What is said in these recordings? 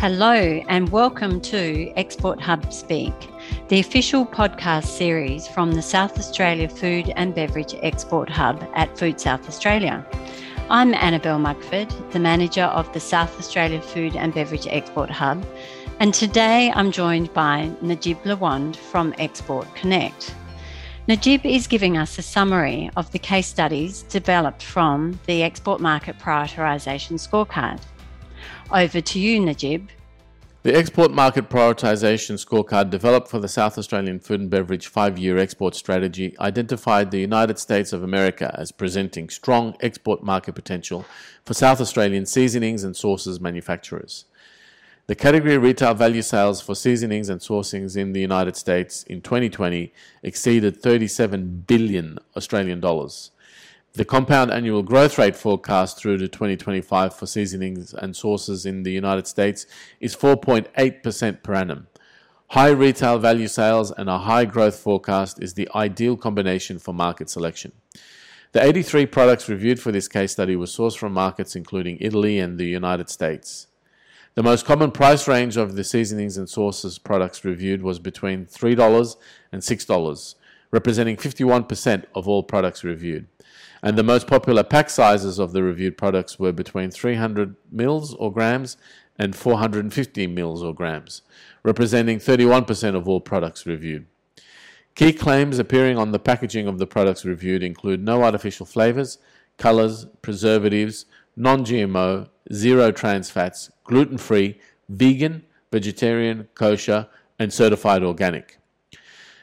Hello, and welcome to Export Hub Speak, the official podcast series from the South Australia Food and Beverage Export Hub at Food South Australia. I'm Annabelle Mugford, the manager of the South Australia Food and Beverage Export Hub, and today I'm joined by Najib Lawand from Export Connect. Najib is giving us a summary of the case studies developed from the Export Market Prioritisation Scorecard. Over to you, Najib. The Export Market Prioritisation Scorecard, developed for the South Australian Food and Beverage five year export strategy, identified the United States of America as presenting strong export market potential for South Australian seasonings and sauces manufacturers. The category retail value sales for seasonings and saucings in the United States in 2020 exceeded 37 billion Australian dollars. The compound annual growth rate forecast through to 2025 for seasonings and sauces in the United States is 4.8% per annum. High retail value sales and a high growth forecast is the ideal combination for market selection. The 83 products reviewed for this case study were sourced from markets including Italy and the United States. The most common price range of the seasonings and sauces products reviewed was between $3 and $6, representing 51% of all products reviewed. And the most popular pack sizes of the reviewed products were between 300 mils or grams and 450 mils or grams, representing 31% of all products reviewed. Key claims appearing on the packaging of the products reviewed include no artificial flavors, colors, preservatives, non GMO, zero trans fats, gluten free, vegan, vegetarian, kosher, and certified organic.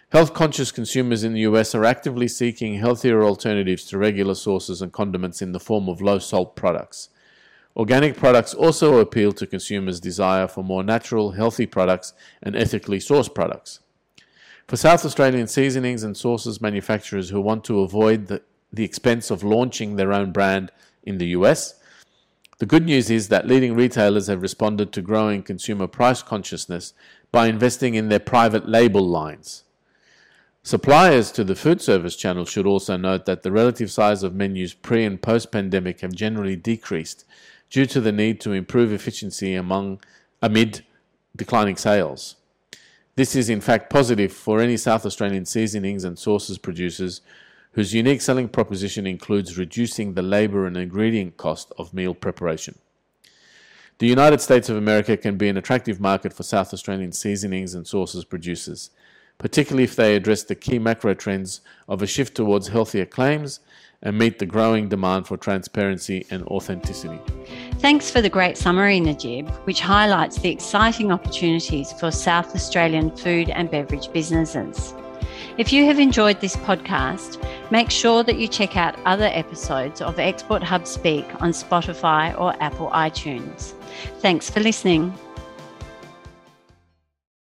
Health conscious consumers in the US are actively seeking healthier alternatives to regular sauces and condiments in the form of low salt products. Organic products also appeal to consumers' desire for more natural, healthy products and ethically sourced products. For South Australian seasonings and sauces manufacturers who want to avoid the, the expense of launching their own brand in the US, the good news is that leading retailers have responded to growing consumer price consciousness by investing in their private label lines. Suppliers to the food service channel should also note that the relative size of menus pre and post pandemic have generally decreased due to the need to improve efficiency among amid declining sales. This is in fact positive for any South Australian seasonings and sauces producers whose unique selling proposition includes reducing the labor and ingredient cost of meal preparation. The United States of America can be an attractive market for South Australian seasonings and sauces producers, particularly if they address the key macro trends of a shift towards healthier claims and meet the growing demand for transparency and authenticity. Thanks for the great summary, Najib, which highlights the exciting opportunities for South Australian food and beverage businesses. If you have enjoyed this podcast, make sure that you check out other episodes of Export Hub Speak on Spotify or Apple iTunes. Thanks for listening.